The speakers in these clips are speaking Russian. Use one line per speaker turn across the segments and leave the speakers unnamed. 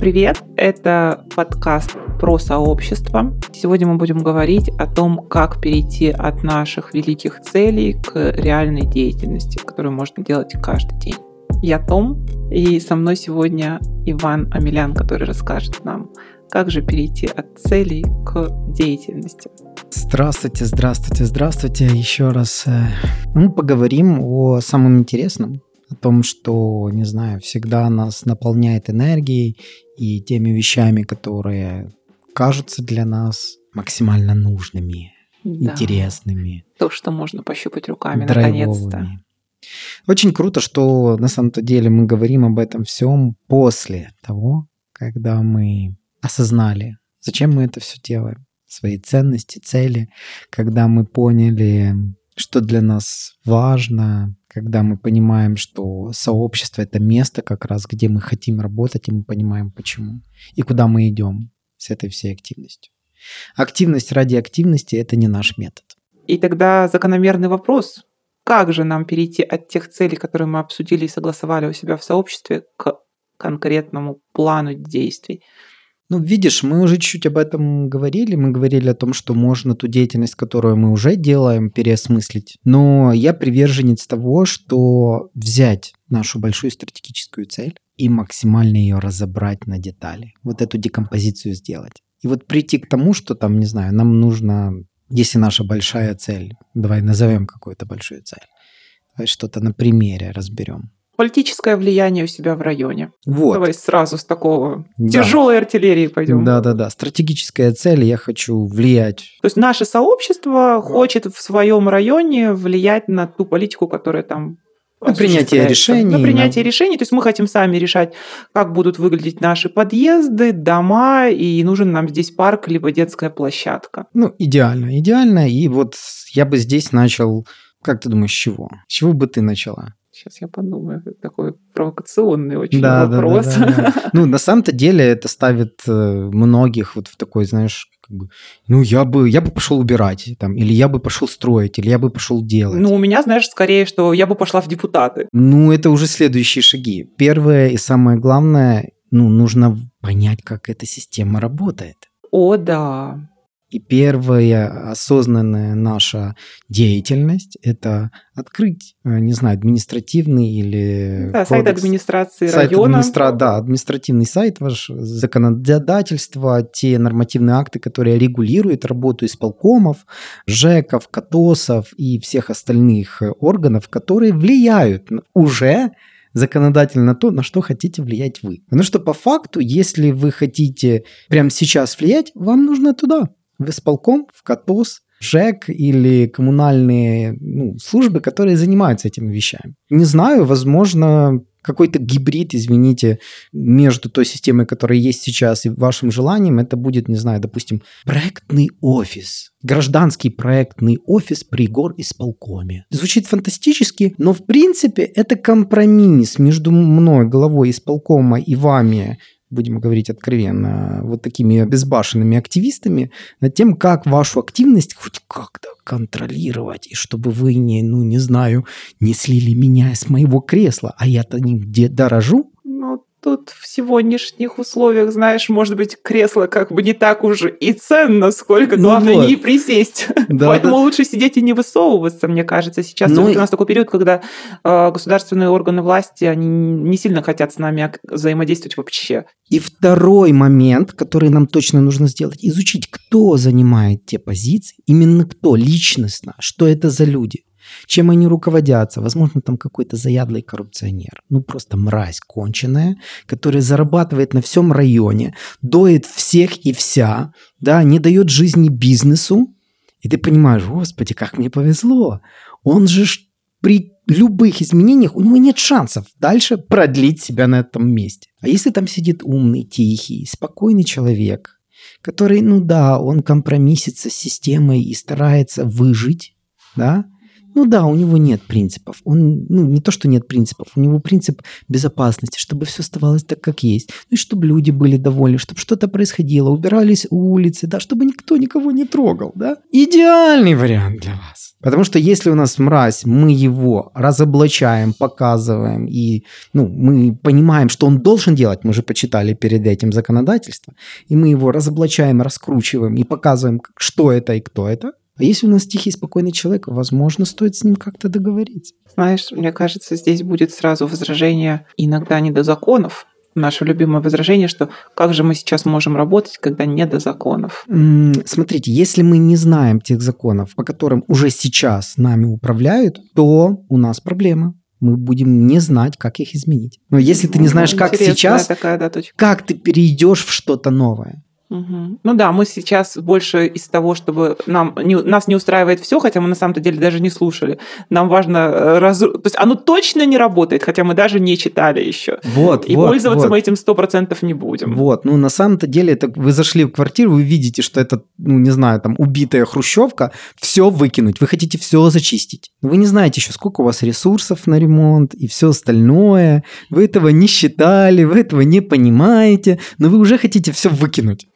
Привет! Это подкаст про сообщество. Сегодня мы будем говорить о том, как перейти от наших великих целей к реальной деятельности, которую можно делать каждый день. Я Том, и со мной сегодня Иван Амелян, который расскажет нам, как же перейти от целей к деятельности.
Здравствуйте, здравствуйте, здравствуйте. Еще раз э, мы поговорим о самом интересном, о том, что, не знаю, всегда нас наполняет энергией и теми вещами, которые кажутся для нас максимально нужными, да. интересными.
То, что можно пощупать руками, наконец-то.
Очень круто, что на самом-то деле мы говорим об этом всем после того, когда мы осознали, зачем мы это все делаем, свои ценности, цели, когда мы поняли, что для нас важно, когда мы понимаем, что сообщество — это место как раз, где мы хотим работать, и мы понимаем, почему, и куда мы идем с этой всей активностью. Активность ради активности — это не наш метод.
И тогда закономерный вопрос, как же нам перейти от тех целей, которые мы обсудили и согласовали у себя в сообществе, к конкретному плану действий?
Ну, видишь, мы уже чуть-чуть об этом говорили. Мы говорили о том, что можно ту деятельность, которую мы уже делаем, переосмыслить. Но я приверженец того, что взять нашу большую стратегическую цель и максимально ее разобрать на детали. Вот эту декомпозицию сделать. И вот прийти к тому, что там, не знаю, нам нужно, если наша большая цель, давай назовем какую-то большую цель, давай что-то на примере разберем
политическое влияние у себя в районе. Вот. Давай сразу с такого да. тяжелой артиллерии пойдем.
Да, да, да. Стратегическая цель, я хочу влиять.
То есть наше сообщество да. хочет в своем районе влиять на ту политику, которая там
на принятие решений.
На принятие на... решений. То есть мы хотим сами решать, как будут выглядеть наши подъезды, дома, и нужен нам здесь парк либо детская площадка.
Ну, идеально, идеально. И вот я бы здесь начал, как ты думаешь, с чего? С чего бы ты начала?
Сейчас я подумаю, такой провокационный очень да, вопрос. Да, да,
да, да. Ну, на самом-то деле это ставит э, многих вот в такой, знаешь, как бы, ну, я бы, я бы пошел убирать, там, или я бы пошел строить, или я бы пошел делать.
Ну, у меня, знаешь, скорее, что я бы пошла в депутаты.
Ну, это уже следующие шаги. Первое и самое главное, ну, нужно понять, как эта система работает.
О, да.
И первая осознанная наша деятельность – это открыть, э, не знаю, административный или…
Да, кодекс, сайт администрации сайт района. Администра...
Да, административный сайт ваш, законодательство, те нормативные акты, которые регулируют работу исполкомов, ЖЭКов, КАТОСов и всех остальных органов, которые влияют уже законодательно на то, на что хотите влиять вы. Потому что по факту, если вы хотите прямо сейчас влиять, вам нужно туда в исполком, в КАТОС, ЖЭК или коммунальные ну, службы, которые занимаются этими вещами. Не знаю, возможно, какой-то гибрид, извините, между той системой, которая есть сейчас, и вашим желанием, это будет, не знаю, допустим, проектный офис, гражданский проектный офис при гор исполкоме. Звучит фантастически, но в принципе это компромисс между мной, главой исполкома и вами, будем говорить откровенно, вот такими безбашенными активистами над тем, как вашу активность хоть как-то контролировать, и чтобы вы не, ну, не знаю, не слили меня с моего кресла, а я-то нигде дорожу,
Тут в сегодняшних условиях, знаешь, может быть, кресло как бы не так уж и ценно, сколько ну главное вот. не присесть. Да, Поэтому да. лучше сидеть и не высовываться, мне кажется. Сейчас ну, у нас такой период, когда э, государственные органы власти, они не сильно хотят с нами взаимодействовать вообще.
И второй момент, который нам точно нужно сделать, изучить, кто занимает те позиции, именно кто, личностно, что это за люди чем они руководятся. Возможно, там какой-то заядлый коррупционер. Ну, просто мразь конченая, которая зарабатывает на всем районе, доит всех и вся, да, не дает жизни бизнесу. И ты понимаешь, господи, как мне повезло. Он же при любых изменениях у него нет шансов дальше продлить себя на этом месте. А если там сидит умный, тихий, спокойный человек, который, ну да, он компромиссится с системой и старается выжить, да, Ну да, у него нет принципов. Он, ну, не то, что нет принципов, у него принцип безопасности, чтобы все оставалось так, как есть. Ну и чтобы люди были довольны, чтобы что-то происходило, убирались улицы, да, чтобы никто никого не трогал, да. Идеальный вариант для вас. Потому что если у нас мразь, мы его разоблачаем, показываем, и ну, мы понимаем, что он должен делать, мы же почитали перед этим законодательство, и мы его разоблачаем, раскручиваем и показываем, что это и кто это, а если у нас тихий, спокойный человек, возможно, стоит с ним как-то договориться.
Знаешь, мне кажется, здесь будет сразу возражение иногда не до законов, наше любимое возражение, что как же мы сейчас можем работать, когда не до законов?
Смотрите, если мы не знаем тех законов, по которым уже сейчас нами управляют, то у нас проблема мы будем не знать, как их изменить. Но если ты не знаешь, как сейчас, такая, да, как ты перейдешь в что-то новое?
Угу. Ну да, мы сейчас больше из того, чтобы нам не, нас не устраивает все, хотя мы на самом-то деле даже не слушали. Нам важно э, раз... то есть оно точно не работает, хотя мы даже не читали еще.
Вот.
И
вот,
пользоваться
вот.
мы этим сто процентов не будем.
Вот. Ну на самом-то деле это вы зашли в квартиру, вы видите, что это, ну не знаю, там убитая хрущевка, все выкинуть. Вы хотите все зачистить. Вы не знаете еще, сколько у вас ресурсов на ремонт и все остальное. Вы этого не считали, вы этого не понимаете, но вы уже хотите все выкинуть.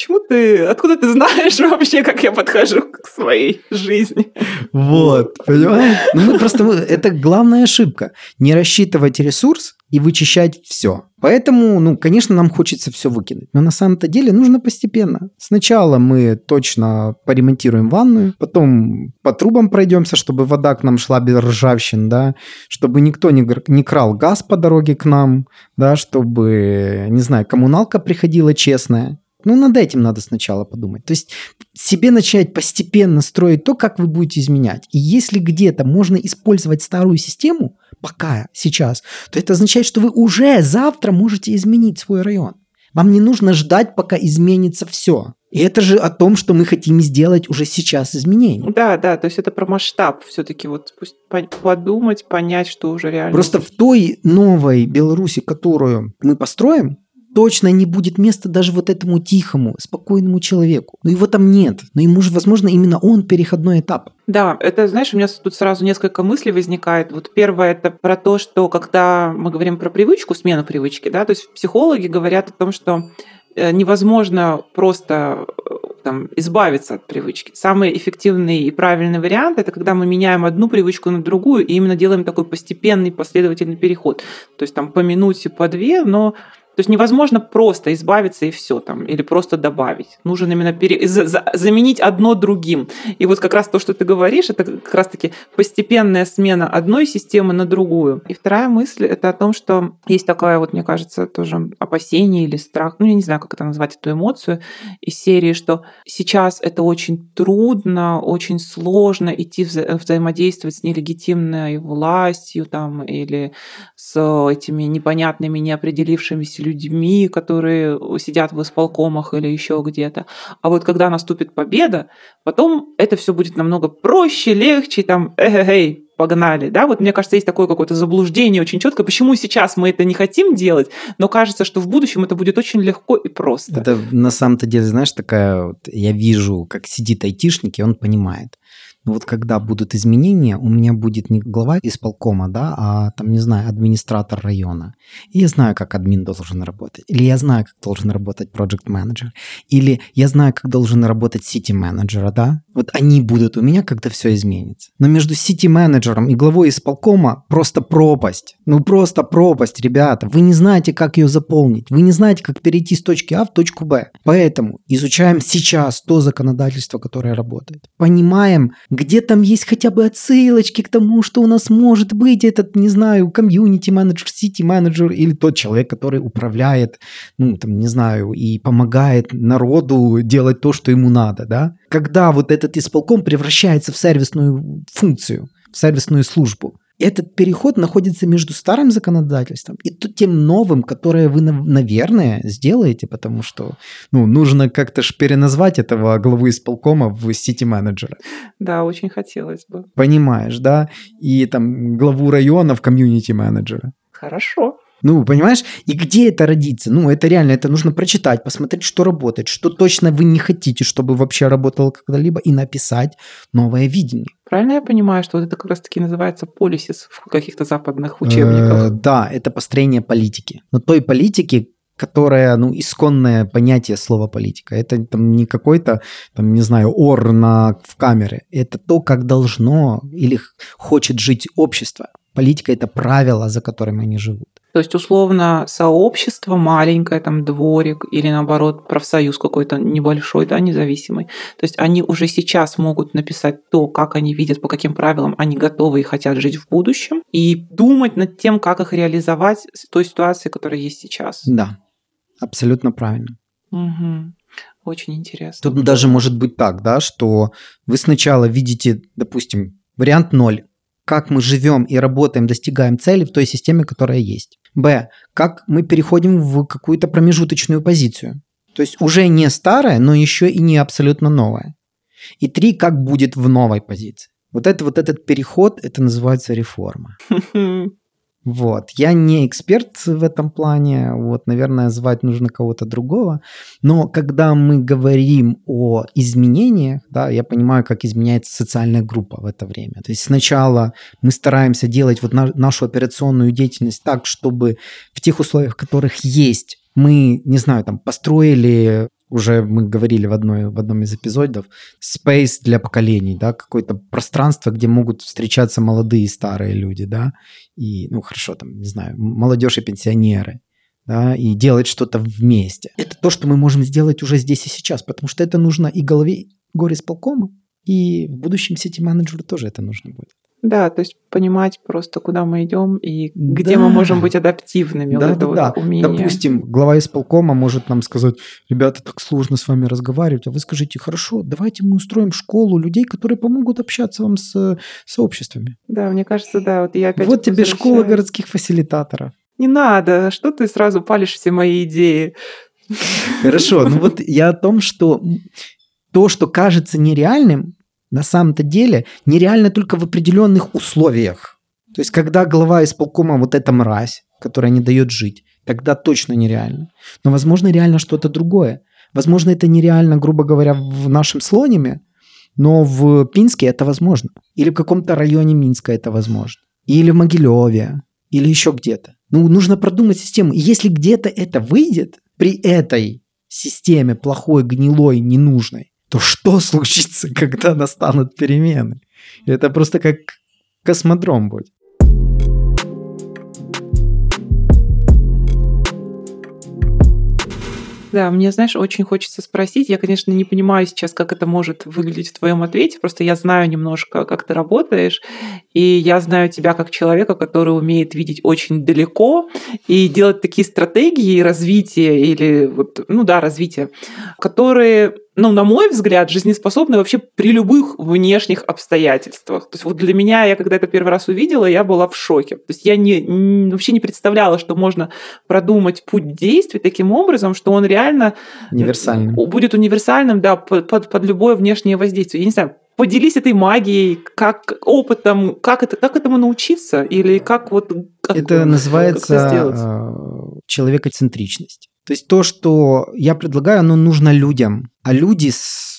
Почему ты... Откуда ты знаешь вообще, как я подхожу к своей жизни?
Вот, понимаешь? Ну, мы просто... Это главная ошибка. Не рассчитывать ресурс и вычищать все. Поэтому, ну, конечно, нам хочется все выкинуть. Но на самом-то деле нужно постепенно. Сначала мы точно поремонтируем ванную, потом по трубам пройдемся, чтобы вода к нам шла без ржавчин, да, чтобы никто не, не крал газ по дороге к нам, да, чтобы, не знаю, коммуналка приходила честная. Ну, над этим надо сначала подумать. То есть себе начать постепенно строить то, как вы будете изменять. И если где-то можно использовать старую систему, пока, сейчас, то это означает, что вы уже завтра можете изменить свой район. Вам не нужно ждать, пока изменится все. И это же о том, что мы хотим сделать уже сейчас изменения.
Да, да, то есть это про масштаб все-таки вот пусть подумать, понять, что уже реально.
Просто в той новой Беларуси, которую мы построим, точно не будет места даже вот этому тихому, спокойному человеку. Но его там нет. Но ему же, возможно, именно он переходной этап.
Да, это, знаешь, у меня тут сразу несколько мыслей возникает. Вот первое это про то, что когда мы говорим про привычку, смену привычки, да, то есть психологи говорят о том, что э, невозможно просто э, там, избавиться от привычки. Самый эффективный и правильный вариант это когда мы меняем одну привычку на другую и именно делаем такой постепенный последовательный переход. То есть там по минуте, по две, но то есть невозможно просто избавиться и все там, или просто добавить. Нужно именно пере... за... За... заменить одно другим. И вот как раз то, что ты говоришь, это как раз-таки постепенная смена одной системы на другую. И вторая мысль это о том, что есть такое вот, мне кажется, тоже опасение или страх, ну я не знаю, как это назвать, эту эмоцию из серии, что сейчас это очень трудно, очень сложно идти вза... взаимодействовать с нелегитимной властью там или с этими непонятными, неопределившимися людьми, которые сидят в исполкомах или еще где-то. А вот когда наступит победа, потом это все будет намного проще, легче, там, эй, погнали, да, вот мне кажется, есть такое какое-то заблуждение очень четко, почему сейчас мы это не хотим делать, но кажется, что в будущем это будет очень легко и просто.
Это на самом-то деле, знаешь, такая вот, я вижу, как сидит айтишник, и он понимает, но вот когда будут изменения, у меня будет не глава исполкома, да, а там, не знаю, администратор района. И я знаю, как админ должен работать. Или я знаю, как должен работать project менеджер Или я знаю, как должен работать сити менеджера, да. Вот они будут у меня, когда все изменится. Но между сити менеджером и главой исполкома просто пропасть. Ну просто пропасть, ребята. Вы не знаете, как ее заполнить. Вы не знаете, как перейти с точки А в точку Б. Поэтому изучаем сейчас то законодательство, которое работает. Понимаем, где там есть хотя бы отсылочки к тому, что у нас может быть этот, не знаю, комьюнити-менеджер, сити-менеджер или тот человек, который управляет, ну, там, не знаю, и помогает народу делать то, что ему надо, да? Когда вот этот исполком превращается в сервисную функцию, в сервисную службу, этот переход находится между старым законодательством и тем новым, которое вы, наверное, сделаете, потому что ну, нужно как-то ж переназвать этого главу исполкома в сити-менеджера.
Да, очень хотелось бы.
Понимаешь, да? И там главу района в комьюнити-менеджера.
Хорошо.
Ну, понимаешь? И где это родится? Ну, это реально, это нужно прочитать, посмотреть, что работает, что точно вы не хотите, чтобы вообще работало когда-либо, и написать новое видение.
Правильно я понимаю, что вот это как раз-таки называется полисис в каких-то западных учебниках?
Э, да, это построение политики. Но той политики, которая, ну, исконное понятие слова политика. Это там не какой-то, там, не знаю, ор на, в камере. Это то, как должно или хочет жить общество. Политика – это правила, за которыми они живут.
То есть, условно, сообщество маленькое, там, дворик или, наоборот, профсоюз какой-то небольшой, да, независимый. То есть, они уже сейчас могут написать то, как они видят, по каким правилам они готовы и хотят жить в будущем, и думать над тем, как их реализовать в той ситуации, которая есть сейчас.
Да, абсолютно правильно.
Угу. Очень интересно.
Тут даже может быть так, да, что вы сначала видите, допустим, вариант 0, как мы живем и работаем, достигаем цели в той системе, которая есть. Б. Как мы переходим в какую-то промежуточную позицию. То есть уже не старая, но еще и не абсолютно новая. И три, как будет в новой позиции. Вот это вот этот переход, это называется реформа. Вот. Я не эксперт в этом плане, вот, наверное, звать нужно кого-то другого, но когда мы говорим о изменениях, да, я понимаю, как изменяется социальная группа в это время. То есть сначала мы стараемся делать вот на, нашу операционную деятельность так, чтобы в тех условиях, в которых есть, мы, не знаю, там, построили уже мы говорили в, одной, в одном из эпизодов, space для поколений, да, какое-то пространство, где могут встречаться молодые и старые люди, да, и, ну, хорошо, там, не знаю, молодежь и пенсионеры, да, и делать что-то вместе. Это то, что мы можем сделать уже здесь и сейчас, потому что это нужно и голове горе с полкома, и в будущем сети-менеджеру тоже это нужно будет.
Да, то есть понимать просто, куда мы идем и где да. мы можем быть адаптивными.
Да, вот да, да. Вот умение. Допустим, глава исполкома может нам сказать, ребята, так сложно с вами разговаривать, а вы скажите, хорошо, давайте мы устроим школу людей, которые помогут общаться вам с сообществами.
Да, мне кажется, да. Вот, я опять
вот тебе школа городских фасилитаторов.
Не надо, что ты сразу палишь все мои идеи?
Хорошо, ну вот я о том, что то, что кажется нереальным, на самом-то деле нереально только в определенных условиях. То есть, когда глава исполкома вот эта мразь, которая не дает жить, тогда точно нереально. Но, возможно, реально что-то другое. Возможно, это нереально, грубо говоря, в нашем Слониме, но в Пинске это возможно. Или в каком-то районе Минска это возможно. Или в Могилеве, или еще где-то. Ну, нужно продумать систему. И если где-то это выйдет, при этой системе плохой, гнилой, ненужной, то что случится, когда настанут перемены? Это просто как космодром будет.
Да, мне, знаешь, очень хочется спросить. Я, конечно, не понимаю сейчас, как это может выглядеть в твоем ответе. Просто я знаю немножко, как ты работаешь. И я знаю тебя как человека, который умеет видеть очень далеко и делать такие стратегии развития или, вот, ну да, развития, которые ну, на мой взгляд, жизнеспособны вообще при любых внешних обстоятельствах. То есть вот для меня, я когда это первый раз увидела, я была в шоке. То есть я не, не, вообще не представляла, что можно продумать путь действий таким образом, что он реально
универсальным.
будет универсальным, да, под, под, под любое внешнее воздействие. Я не знаю, поделись этой магией, как опытом, как это, как этому научиться или как вот как,
это называется как это а, человекоцентричность. То есть то, что я предлагаю, оно нужно людям, а люди,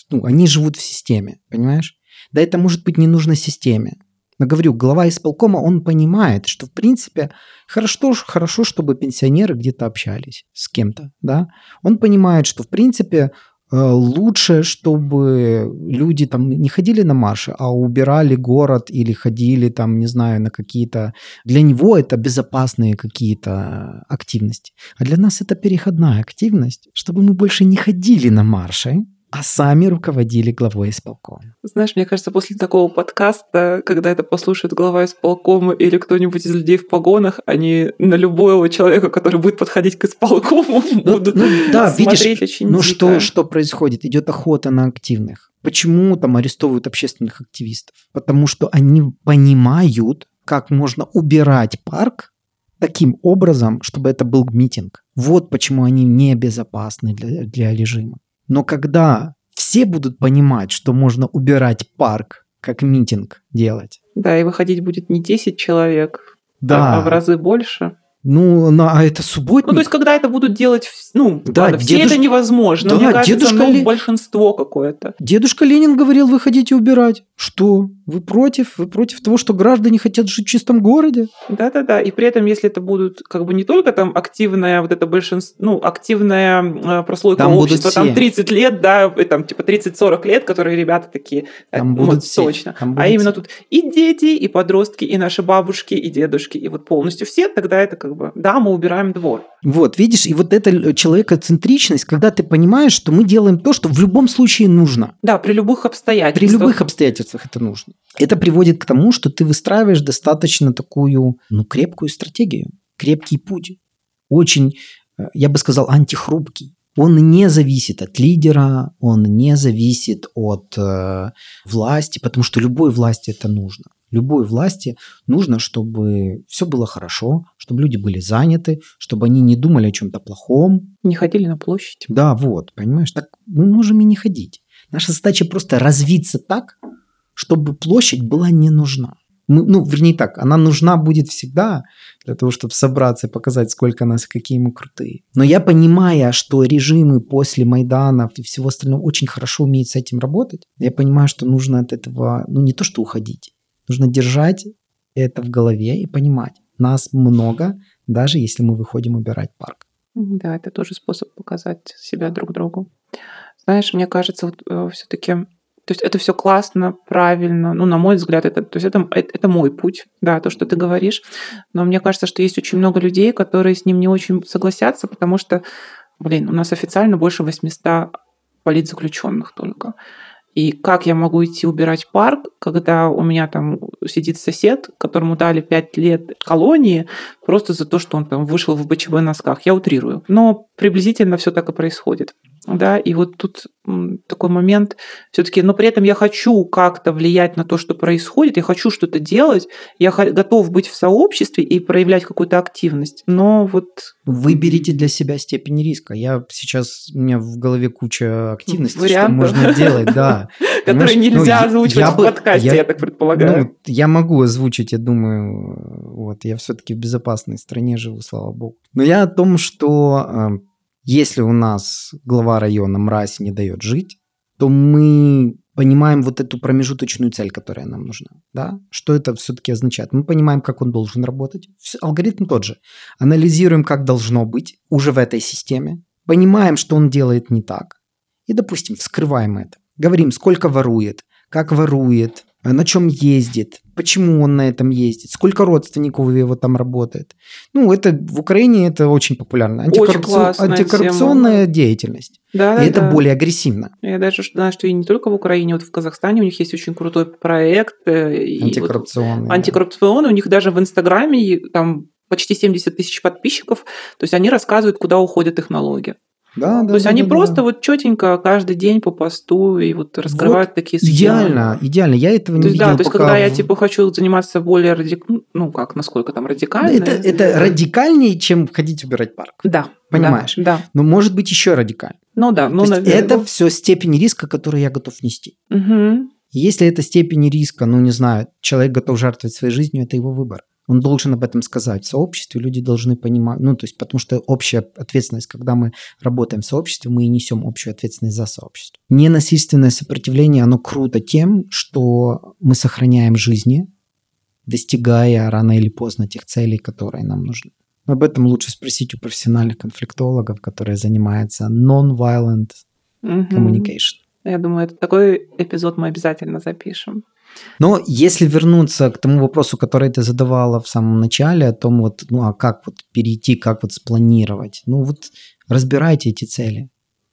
ну, они живут в системе, понимаешь? Да это может быть не нужно системе. Но говорю, глава исполкома, он понимает, что в принципе хорошо, хорошо, чтобы пенсионеры где-то общались с кем-то, да. Он понимает, что в принципе лучше, чтобы люди там не ходили на марши, а убирали город или ходили там, не знаю, на какие-то... Для него это безопасные какие-то активности. А для нас это переходная активность, чтобы мы больше не ходили на марши, а сами руководили главой исполкома.
Знаешь, мне кажется, после такого подкаста, когда это послушает глава исполкома или кто-нибудь из людей в погонах, они на любого человека, который будет подходить к исполкому, ну, будут ну, да, смотреть видишь, очень
Ну что, что происходит? Идет охота на активных. Почему там арестовывают общественных активистов? Потому что они понимают, как можно убирать парк таким образом, чтобы это был митинг. Вот почему они небезопасны для, для режима. Но когда все будут понимать, что можно убирать парк, как митинг делать.
Да, и выходить будет не 10 человек, да. а, а в разы больше.
Ну, на, а это субботник.
Ну, то есть, когда это будут делать, ну,
Да,
ладно, все
дедуш-
это невозможно.
Да,
Мне кажется,
дедушка
ну,
Ли-
большинство какое-то.
Дедушка Ленин говорил, вы хотите убирать. Что? Вы против? Вы против того, что граждане хотят жить в чистом городе?
Да-да-да. И при этом, если это будут как бы не только там активная вот это большинство, ну, активная э, прослойка
Там будут
общества, там
все.
30 лет, да, и там типа 30-40 лет, которые ребята такие, э,
Там
вот
будут все.
точно.
Там
А
будут
именно
все.
тут и дети, и подростки, и наши бабушки, и дедушки, и вот полностью все, тогда это как бы, да, мы убираем двор.
Вот, видишь, и вот эта человекоцентричность, когда ты понимаешь, что мы делаем то, что в любом случае нужно.
Да, при любых
При
обстоятельствах.
любых обстоятельствах это нужно. Это приводит к тому, что ты выстраиваешь достаточно такую, ну, крепкую стратегию, крепкий путь. Очень, э, я бы сказал, антихрупкий. Он не зависит от лидера, он не зависит от э, власти, потому что любой власти это нужно. Любой власти нужно, чтобы все было хорошо, чтобы люди были заняты, чтобы они не думали о чем-то плохом,
Не ходили на площадь.
да, вот, понимаешь, так мы можем и не ходить. Наша задача просто развиться так, чтобы площадь была не нужна. Мы- ну, вернее так, она нужна будет всегда для того, чтобы собраться и показать, сколько нас, какие мы крутые. Но я понимая, что режимы после Майданов и всего остального очень хорошо умеют с этим работать, я понимаю, что нужно от этого, ну, не то что уходить, нужно держать это в голове и понимать, нас много, даже если мы выходим убирать парк.
Да, это тоже способ показать себя друг другу. Знаешь, мне кажется, вот все-таки, то есть это все классно, правильно. Ну, на мой взгляд, это, то есть это, это, это мой путь, да, то, что ты говоришь. Но мне кажется, что есть очень много людей, которые с ним не очень согласятся, потому что, блин, у нас официально больше 800 политзаключенных только. И как я могу идти убирать парк, когда у меня там сидит сосед, которому дали 5 лет колонии, просто за то, что он там вышел в БЧБ носках. Я утрирую. Но приблизительно все так и происходит. Да, и вот тут такой момент все-таки, но при этом я хочу как-то влиять на то, что происходит, я хочу что-то делать, я готов быть в сообществе и проявлять какую-то активность, но вот
Выберите для себя степень риска. Я сейчас, у меня в голове куча активностей,
Вариантов.
что можно делать, да.
которые?
Ну,
нельзя озвучивать в подкасте, я, так предполагаю.
Ну, я могу озвучить, я думаю, вот, я все-таки в безопасной стране живу, слава богу. Но я о том, что э, если у нас глава района мразь не дает жить, то мы понимаем вот эту промежуточную цель, которая нам нужна. Да? Что это все-таки означает? Мы понимаем, как он должен работать. Всё- Алгоритм тот же. Анализируем, как должно быть уже в этой системе. Понимаем, что он делает не так. И, допустим, вскрываем это. Говорим, сколько ворует, как ворует, на чем ездит, почему он на этом ездит, сколько родственников у его там работает. Ну, это в Украине это очень популярно. Антикоррупци-
классная
Антикоррупционная деятельность.
Да,
и это более агрессивно.
Я даже знаю, что и не только в Украине, вот в Казахстане у них есть очень крутой проект. э, и вот
Антикоррупционная. да.
антикоррупционный. У них даже в Инстаграме там почти 70 тысяч подписчиков. То есть они рассказывают, куда уходят их налоги.
Да, да,
То есть
да,
они
да,
просто
да.
вот четенько каждый день по посту и вот раскрывают такие схемы.
Идеально, идеально. Я этого не
То есть,
видел
да, то есть, когда я типа хочу заниматься более радик... ну как, насколько там радикально.
Это, это радикальнее, чем ходить убирать парк.
Да.
Понимаешь?
Да. да.
Но может быть еще радикальнее.
Ну да, ну наверное.
это все степень риска, которую я готов нести. И Если это степень риска, ну не знаю, человек готов жертвовать своей жизнью, это его выбор. Он должен об этом сказать в сообществе, люди должны понимать, ну то есть потому что общая ответственность, когда мы работаем в сообществе, мы и несем общую ответственность за сообщество. Ненасильственное сопротивление, оно круто тем, что мы сохраняем жизни, достигая рано или поздно тех целей, которые нам нужны. Об этом лучше спросить у профессиональных конфликтологов, которые занимаются non-violent communication.
Я думаю, это такой эпизод мы обязательно запишем.
Но если вернуться к тому вопросу, который ты задавала в самом начале, о том вот, ну а как вот перейти, как вот спланировать, ну вот разбирайте эти цели.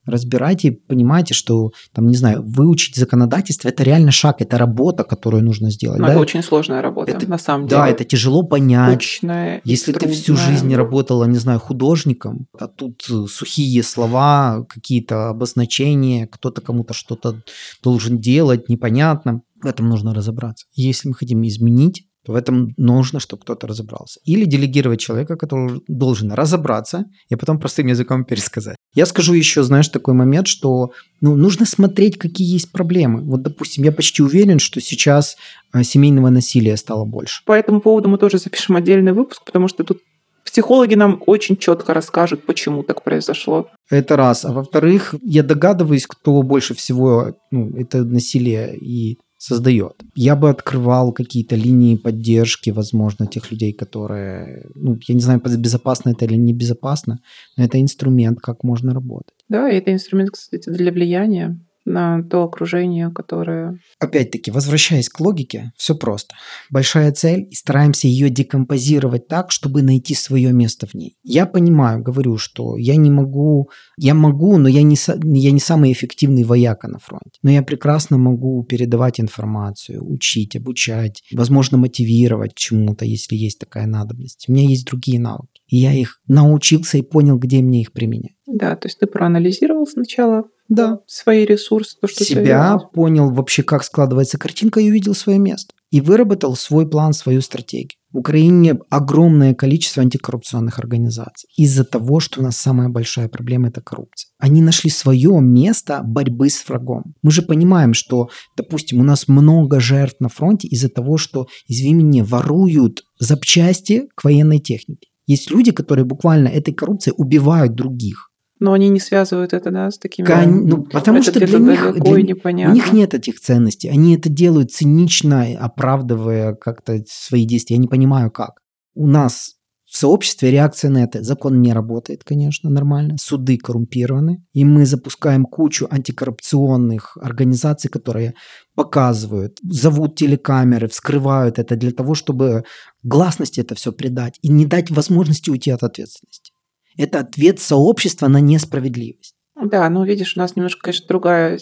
Разбирайте, понимайте, что, там, не знаю, выучить законодательство – это реально шаг, это работа, которую нужно сделать.
Но
да?
это очень сложная работа,
Это-
на самом деле.
да, это тяжело понять.
Точная и
Если ты всю
трудная.
жизнь работала, не знаю, художником, а тут э, сухие слова, какие-то обозначения, кто-то кому-то что-то должен делать, непонятно, в этом нужно разобраться. Если мы хотим изменить, то в этом нужно, чтобы кто-то разобрался. Или делегировать человека, который должен разобраться, и потом простым языком пересказать. Я скажу еще, знаешь, такой момент, что ну, нужно смотреть, какие есть проблемы. Вот, допустим, я почти уверен, что сейчас э, семейного насилия стало больше.
По этому поводу мы тоже запишем отдельный выпуск, потому что тут Психологи нам очень четко расскажут, почему так произошло.
Это раз. А во-вторых, я догадываюсь, кто больше всего ну, это насилие и создает. Я бы открывал какие-то линии поддержки, возможно, тех людей, которые, ну, я не знаю, безопасно это или небезопасно, но это инструмент, как можно работать.
Да, это инструмент, кстати, для влияния на то окружение, которое...
Опять-таки, возвращаясь к логике, все просто. Большая цель, и стараемся ее декомпозировать так, чтобы найти свое место в ней. Я понимаю, говорю, что я не могу... Я могу, но я не, я не самый эффективный вояка на фронте. Но я прекрасно могу передавать информацию, учить, обучать, возможно, мотивировать чему-то, если есть такая надобность. У меня есть другие навыки. И я их научился и понял, где мне их применять.
Да, то есть ты проанализировал сначала
да.
свои ресурсы, то, что
Себя понял вообще, как складывается картинка и увидел свое место. И выработал свой план, свою стратегию. В Украине огромное количество антикоррупционных организаций. Из-за того, что у нас самая большая проблема – это коррупция. Они нашли свое место борьбы с врагом. Мы же понимаем, что, допустим, у нас много жертв на фронте из-за того, что, извини меня, воруют запчасти к военной технике. Есть люди, которые буквально этой коррупцией убивают других.
Но они не связывают это, да, с такими...
Кон... Ну, потому это что для них, для... у них нет этих ценностей. Они это делают цинично, оправдывая как-то свои действия. Я не понимаю, как. У нас в сообществе реакция на это. Закон не работает, конечно, нормально. Суды коррумпированы. И мы запускаем кучу антикоррупционных организаций, которые показывают, зовут телекамеры, вскрывают это для того, чтобы гласности это все придать и не дать возможности уйти от ответственности. Это ответ сообщества на несправедливость.
Да, ну видишь, у нас немножко, конечно, другая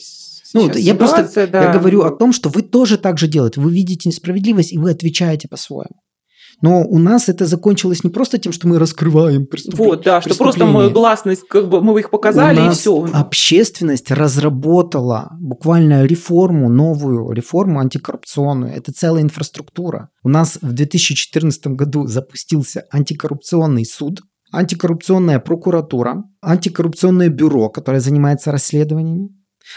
ну, я просто да. я говорю о том, что вы тоже так же делаете. Вы видите несправедливость, и вы отвечаете по-своему. Но у нас это закончилось не просто тем, что мы раскрываем преступления.
Вот, да, что просто мы гласность, как бы мы их показали,
у нас
и все.
Общественность разработала буквально реформу, новую реформу антикоррупционную. Это целая инфраструктура. У нас в 2014 году запустился антикоррупционный суд, антикоррупционная прокуратура, антикоррупционное бюро, которое занимается расследованиями.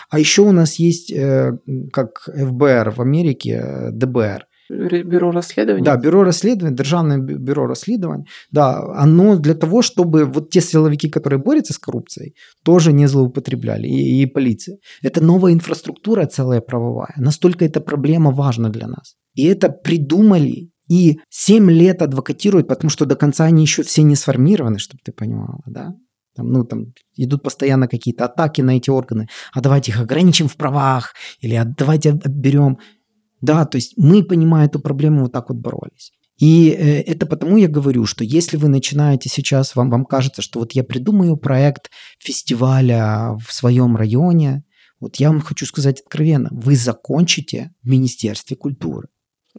А еще у нас есть, э, как ФБР в Америке, э, ДБР.
Бюро расследований?
Да, бюро расследований, Державное бюро расследований. Да, оно для того, чтобы вот те силовики, которые борются с коррупцией, тоже не злоупотребляли, и, и полиция. Это новая инфраструктура целая правовая. Настолько эта проблема важна для нас. И это придумали и 7 лет адвокатируют, потому что до конца они еще все не сформированы, чтобы ты понимала, да? Там, ну, там идут постоянно какие-то атаки на эти органы. А давайте их ограничим в правах, или а давайте отберем. Да, то есть мы, понимая эту проблему, вот так вот боролись. И э, это потому я говорю, что если вы начинаете сейчас, вам, вам кажется, что вот я придумаю проект фестиваля в своем районе, вот я вам хочу сказать откровенно, вы закончите в Министерстве культуры.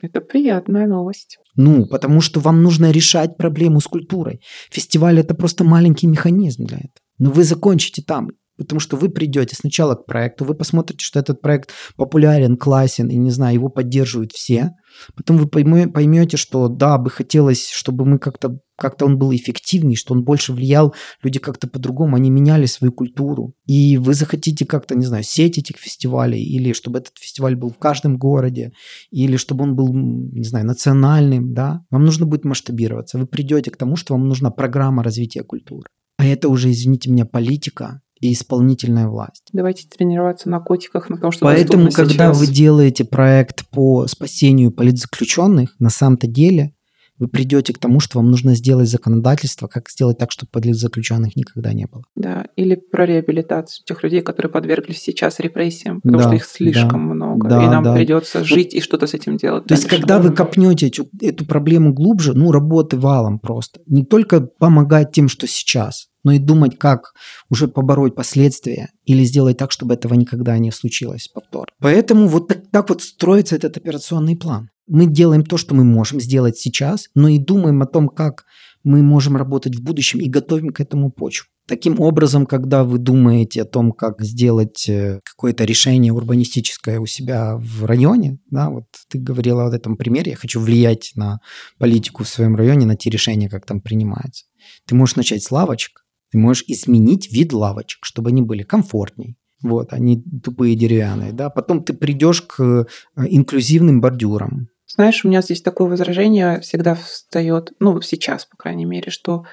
Это приятная новость.
Ну, потому что вам нужно решать проблему с культурой. Фестиваль – это просто маленький механизм для этого. Но вы закончите там. Потому что вы придете сначала к проекту, вы посмотрите, что этот проект популярен, классен, и, не знаю, его поддерживают все. Потом вы поймете, что да, бы хотелось, чтобы мы как-то как-то он был эффективнее, что он больше влиял, люди как-то по-другому, они меняли свою культуру. И вы захотите как-то, не знаю, сеть этих фестивалей, или чтобы этот фестиваль был в каждом городе, или чтобы он был, не знаю, национальным, да, вам нужно будет масштабироваться. Вы придете к тому, что вам нужна программа развития культуры. А это уже, извините меня, политика, и исполнительная власть.
Давайте тренироваться на котиках, на том, что
Поэтому, когда сейчас. вы делаете проект по спасению политзаключенных, на самом-то деле вы придете к тому, что вам нужно сделать законодательство, как сделать так, чтобы политзаключенных никогда не было.
Да, или про реабилитацию тех людей, которые подверглись сейчас репрессиям, потому да, что их слишком да, много, да, и нам да. придется жить и что-то с этим делать.
То есть, когда вы копнете эту, эту проблему глубже, ну, работы валом просто. Не только помогать тем, что сейчас, но и думать, как уже побороть последствия или сделать так, чтобы этого никогда не случилось повтор. Поэтому вот так, так вот строится этот операционный план. Мы делаем то, что мы можем сделать сейчас, но и думаем о том, как мы можем работать в будущем и готовим к этому почву. Таким образом, когда вы думаете о том, как сделать э, какое-то решение урбанистическое у себя в районе, да, вот ты говорила о этом примере, я хочу влиять на политику в своем районе, на те решения, как там принимаются. Ты можешь начать с лавочек, ты можешь изменить вид лавочек, чтобы они были комфортней. Вот, они тупые деревянные, да. Потом ты придешь к э, инклюзивным бордюрам.
Знаешь, у меня здесь такое возражение всегда встает, ну, сейчас, по крайней мере, что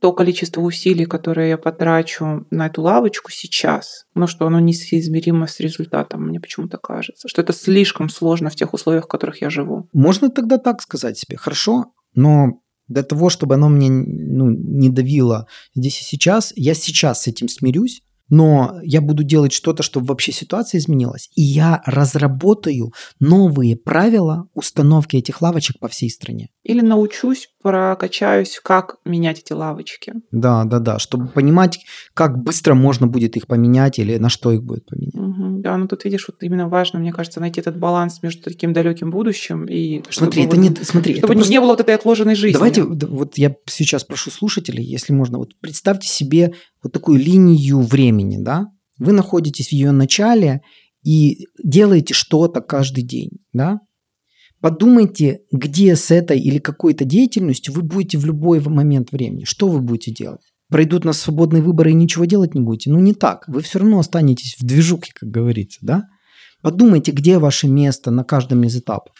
то количество усилий, которые я потрачу на эту лавочку сейчас, ну, что оно несоизмеримо с результатом, мне почему-то кажется, что это слишком сложно в тех условиях, в которых я живу.
Можно тогда так сказать себе, хорошо, но для того, чтобы оно мне ну, не давило здесь и сейчас, я сейчас с этим смирюсь, но я буду делать что-то, чтобы вообще ситуация изменилась, и я разработаю новые правила установки этих лавочек по всей стране.
Или научусь, прокачаюсь, как менять эти лавочки.
Да, да, да, чтобы понимать, как быстро можно будет их поменять или на что их будет поменять.
Да, ну тут видишь, вот именно важно, мне кажется, найти этот баланс между таким далеким будущим и
смотри, это вот, не, смотри,
чтобы
это просто...
не было вот этой отложенной жизни.
Давайте, вот я сейчас прошу слушателей, если можно, вот представьте себе вот такую линию времени, да? Вы находитесь в ее начале и делаете что-то каждый день, да? Подумайте, где с этой или какой-то деятельностью вы будете в любой момент времени. Что вы будете делать? Пройдут на свободные выборы и ничего делать не будете? Ну, не так. Вы все равно останетесь в движухе, как говорится, да? Подумайте, где ваше место на каждом из этапов.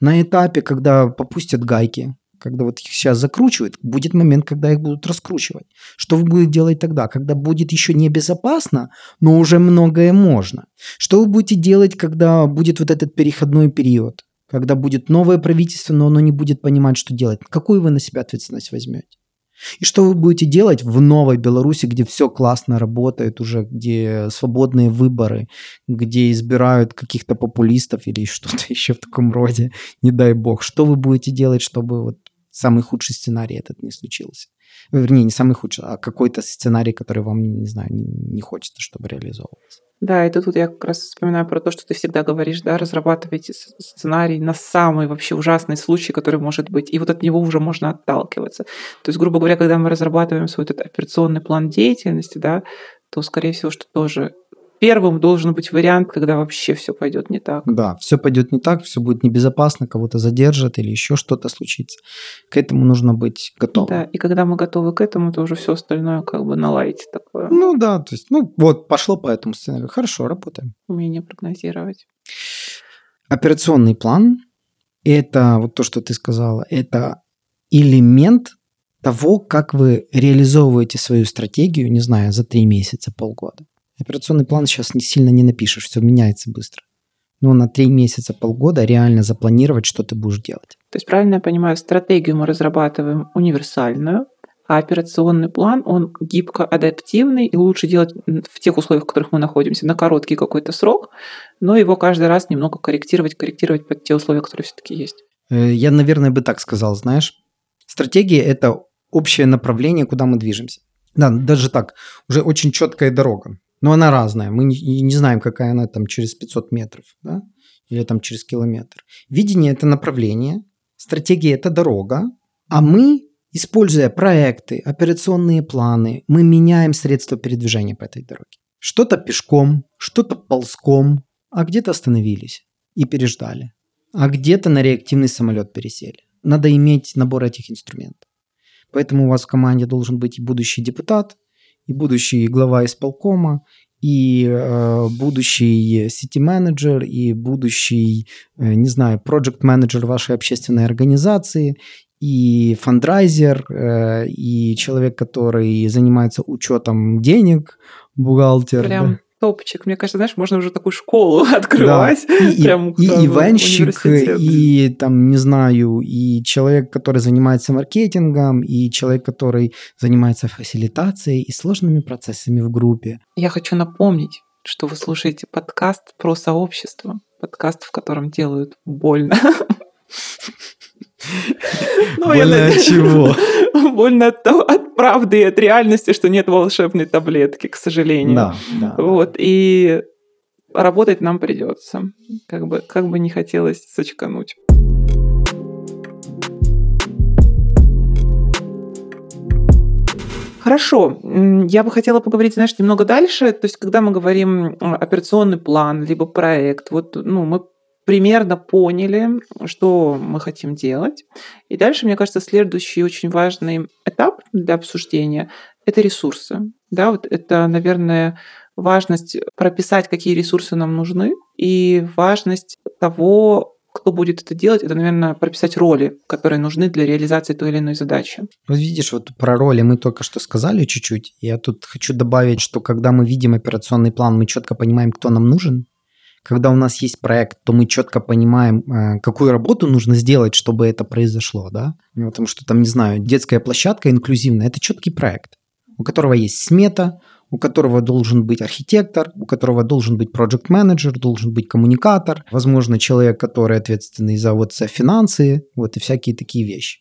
На этапе, когда попустят гайки, когда вот их сейчас закручивают, будет момент, когда их будут раскручивать. Что вы будете делать тогда, когда будет еще небезопасно, но уже многое можно? Что вы будете делать, когда будет вот этот переходной период? когда будет новое правительство, но оно не будет понимать, что делать. Какую вы на себя ответственность возьмете? И что вы будете делать в новой Беларуси, где все классно работает уже, где свободные выборы, где избирают каких-то популистов или что-то еще в таком роде, не дай бог. Что вы будете делать, чтобы вот самый худший сценарий этот не случился? Вернее, не самый худший, а какой-то сценарий, который вам, не знаю, не, хочется, чтобы реализовывался.
Да, и тут я как раз вспоминаю про то, что ты всегда говоришь, да, разрабатывайте сценарий на самый вообще ужасный случай, который может быть, и вот от него уже можно отталкиваться. То есть, грубо говоря, когда мы разрабатываем свой этот операционный план деятельности, да, то, скорее всего, что тоже первым должен быть вариант, когда вообще все пойдет не так.
Да, все пойдет не так, все будет небезопасно, кого-то задержат или еще что-то случится. К этому нужно быть готовым.
Да, и когда мы готовы к этому, то уже все остальное как бы наладить такое.
Ну да, то есть, ну вот, пошло по этому сценарию. Хорошо, работаем.
Умение прогнозировать.
Операционный план – это вот то, что ты сказала, это элемент того, как вы реализовываете свою стратегию, не знаю, за три месяца, полгода. Операционный план сейчас не сильно не напишешь, все меняется быстро. Но на три месяца, полгода реально запланировать, что ты будешь делать.
То есть, правильно я понимаю, стратегию мы разрабатываем универсальную, а операционный план, он гибко адаптивный, и лучше делать в тех условиях, в которых мы находимся, на короткий какой-то срок, но его каждый раз немного корректировать, корректировать под те условия, которые все-таки есть.
Э, я, наверное, бы так сказал, знаешь, стратегия – это общее направление, куда мы движемся. Да, даже так, уже очень четкая дорога. Но она разная. Мы не, знаем, какая она там через 500 метров, да? Или там через километр. Видение – это направление, стратегия – это дорога, а мы, используя проекты, операционные планы, мы меняем средства передвижения по этой дороге. Что-то пешком, что-то ползком, а где-то остановились и переждали. А где-то на реактивный самолет пересели. Надо иметь набор этих инструментов. Поэтому у вас в команде должен быть и будущий депутат, и будущий глава исполкома, и э, будущий сети-менеджер, и будущий, э, не знаю, проект-менеджер вашей общественной организации, и фандрайзер, э, и человек, который занимается учетом денег, бухгалтер.
Прям да топчик. Мне кажется, знаешь, можно уже такую школу открывать.
Да. И, прям и, и ивенщик, и там, не знаю, и человек, который занимается маркетингом, и человек, который занимается фасилитацией и сложными процессами в группе.
Я хочу напомнить, что вы слушаете подкаст про сообщество. Подкаст, в котором делают больно.
Ну, больно от чего?
Больно от, от правды и от реальности, что нет волшебной таблетки, к сожалению.
Да, да.
Вот, и работать нам придется, как бы, как бы не хотелось сочкануть. Хорошо, я бы хотела поговорить, знаешь, немного дальше. То есть, когда мы говорим операционный план, либо проект, вот, ну, мы примерно поняли, что мы хотим делать. И дальше, мне кажется, следующий очень важный этап для обсуждения – это ресурсы. Да, вот это, наверное, важность прописать, какие ресурсы нам нужны, и важность того, кто будет это делать, это, наверное, прописать роли, которые нужны для реализации той или иной задачи.
Вот видишь, вот про роли мы только что сказали чуть-чуть. Я тут хочу добавить, что когда мы видим операционный план, мы четко понимаем, кто нам нужен. Когда у нас есть проект, то мы четко понимаем, э, какую работу нужно сделать, чтобы это произошло, да? Ну, потому что там, не знаю, детская площадка инклюзивная – это четкий проект, у которого есть смета, у которого должен быть архитектор, у которого должен быть проект менеджер должен быть коммуникатор, возможно, человек, который ответственный за вот за финансы, вот и всякие такие вещи.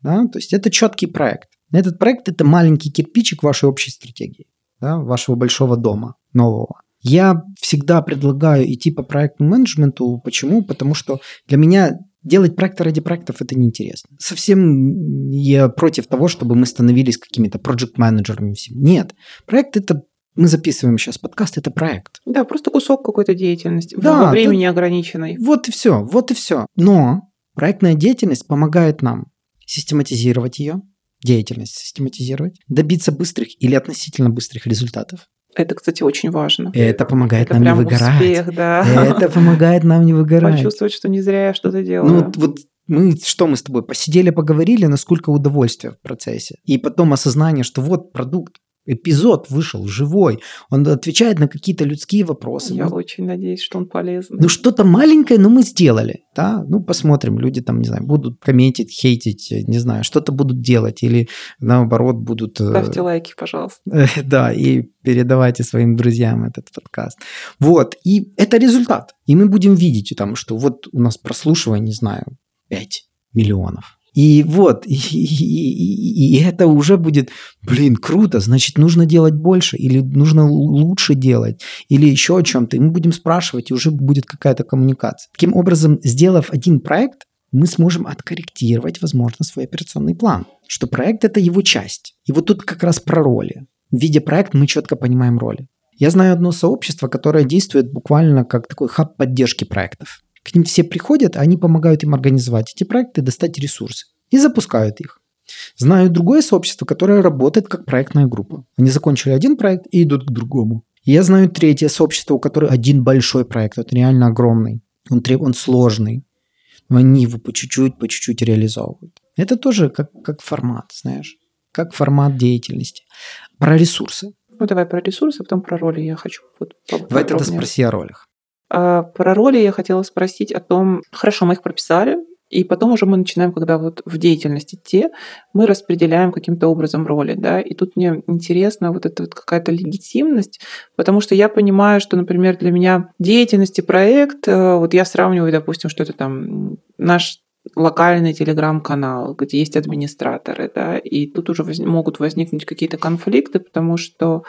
Да? То есть это четкий проект. Этот проект – это маленький кирпичик вашей общей стратегии, да, вашего большого дома нового. Я всегда предлагаю идти по проектному менеджменту. Почему? Потому что для меня делать проекты ради проектов это неинтересно. Совсем я против того, чтобы мы становились какими-то проект-менеджерами. Нет. Проект это мы записываем сейчас подкаст, это проект.
Да, просто кусок какой-то деятельности да, во времени да, ограниченной.
Вот и все, вот и все. Но проектная деятельность помогает нам систематизировать ее, деятельность систематизировать, добиться быстрых или относительно быстрых результатов,
это, кстати, очень важно.
Это помогает это нам не выгорать.
Успех, да.
Это помогает нам не выгорать.
Почувствовать, что не зря я что-то делаю.
Ну, вот мы что мы с тобой посидели, поговорили, насколько удовольствия в процессе. И потом осознание, что вот продукт, эпизод вышел живой, он отвечает на какие-то людские вопросы.
Я ну, очень надеюсь, что он полезный.
Ну, что-то маленькое, но мы сделали, да, ну, посмотрим, люди там, не знаю, будут комментить, хейтить, не знаю, что-то будут делать или наоборот будут...
Э, Ставьте лайки, пожалуйста.
Да, и передавайте своим друзьям этот подкаст. Вот, и это результат. И мы будем видеть там, что вот у нас прослушивание, не знаю, 5 миллионов и вот, и, и, и это уже будет, блин, круто, значит, нужно делать больше, или нужно лучше делать, или еще о чем-то. И мы будем спрашивать, и уже будет какая-то коммуникация. Таким образом, сделав один проект, мы сможем откорректировать, возможно, свой операционный план. Что проект – это его часть. И вот тут как раз про роли. В виде проекта мы четко понимаем роли. Я знаю одно сообщество, которое действует буквально как такой хаб поддержки проектов. К ним все приходят, а они помогают им организовать эти проекты, достать ресурсы и запускают их. Знаю другое сообщество, которое работает как проектная группа. Они закончили один проект и идут к другому. я знаю третье сообщество, у которого один большой проект, вот реально огромный. Он, он сложный, но они его по чуть-чуть, по чуть-чуть реализовывают. Это тоже как, как формат, знаешь, как формат деятельности. Про ресурсы.
Ну, давай про ресурсы, а потом про роли я хочу вот
Давай тогда спроси о ролях.
А, про роли я хотела спросить о том, хорошо, мы их прописали, и потом уже мы начинаем, когда вот в деятельности те, мы распределяем каким-то образом роли, да, и тут мне интересно вот эта вот какая-то легитимность, потому что я понимаю, что, например, для меня деятельность и проект, э, вот я сравниваю, допустим, что это там наш локальный телеграм-канал, где есть администраторы, да, и тут уже воз... могут возникнуть какие-то конфликты, потому что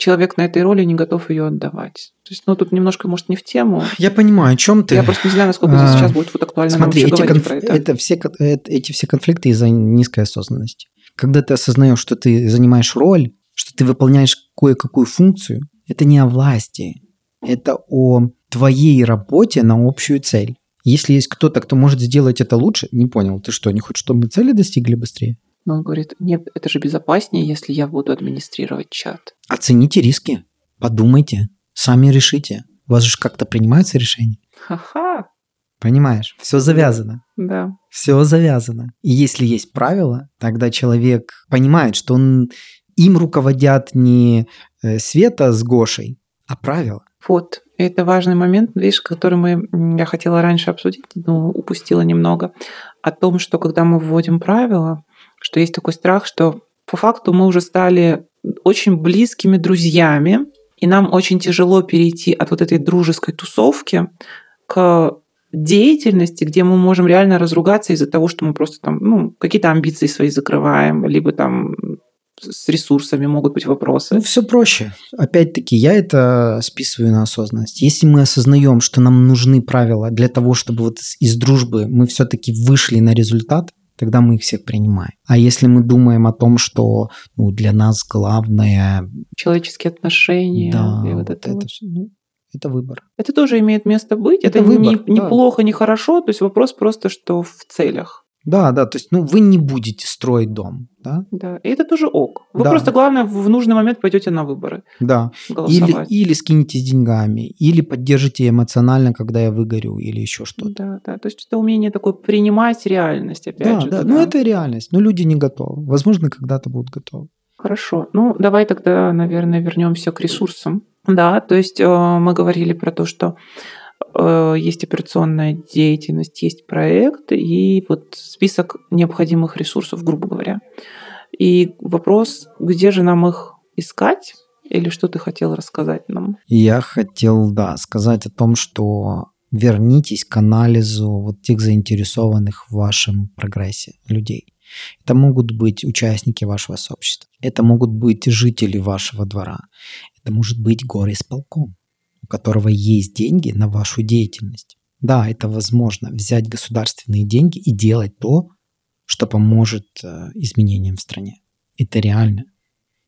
человек на этой роли не готов ее отдавать. То есть, ну, тут немножко, может, не в тему.
Я понимаю, о чем ты.
Я просто не знаю, насколько это сейчас будет вот актуально
Смотри, эти, конф... про это. Это все, это, эти все конфликты из-за низкой осознанности. Когда ты осознаешь, что ты занимаешь роль, что ты выполняешь кое-какую функцию, это не о власти, это о твоей работе на общую цель. Если есть кто-то, кто может сделать это лучше, не понял, ты что, не хочешь, чтобы мы цели достигли быстрее?
Но он говорит, нет, это же безопаснее, если я буду администрировать чат.
Оцените риски, подумайте, сами решите. У вас же как-то принимаются решения.
Ха-ха.
Понимаешь, все завязано.
Да.
Все завязано. И если есть правила, тогда человек понимает, что он им руководят не э, Света с Гошей, а правила.
Вот, это важный момент, видишь, который мы, я хотела раньше обсудить, но упустила немного, о том, что когда мы вводим правила, что есть такой страх, что по факту мы уже стали очень близкими друзьями, и нам очень тяжело перейти от вот этой дружеской тусовки к деятельности, где мы можем реально разругаться из-за того, что мы просто там, ну, какие-то амбиции свои закрываем, либо там с ресурсами могут быть вопросы.
Ну, все проще. Опять-таки, я это списываю на осознанность. Если мы осознаем, что нам нужны правила для того, чтобы вот из дружбы мы все-таки вышли на результат, тогда мы их всех принимаем. А если мы думаем о том, что ну, для нас главное...
Человеческие отношения.
Да, и вот, вот это, это все. Ну, это выбор.
Это тоже имеет место быть. Это, это выбор, не, да. плохо, не хорошо. То есть вопрос просто, что в целях.
Да, да, то есть, ну, вы не будете строить дом, да?
Да, и это тоже ок. Вы
Да.
просто, главное, в нужный момент пойдете на выборы
Да. Или, или скинетесь деньгами, или поддержите эмоционально, когда я выгорю, или еще что-то.
Да, да. То есть это умение такое принимать реальность, опять
Да,
же.
да, ну это реальность, но люди не готовы. Возможно, когда-то будут готовы.
Хорошо. Ну, давай тогда, наверное, вернемся к ресурсам. Да, то есть э, мы говорили про то, что есть операционная деятельность, есть проект и вот список необходимых ресурсов, грубо говоря. И вопрос, где же нам их искать? Или что ты хотел рассказать нам?
Я хотел, да, сказать о том, что вернитесь к анализу вот тех заинтересованных в вашем прогрессе людей. Это могут быть участники вашего сообщества. Это могут быть жители вашего двора. Это может быть горисполком, у которого есть деньги на вашу деятельность. Да, это возможно взять государственные деньги и делать то, что поможет э, изменениям в стране. Это реально.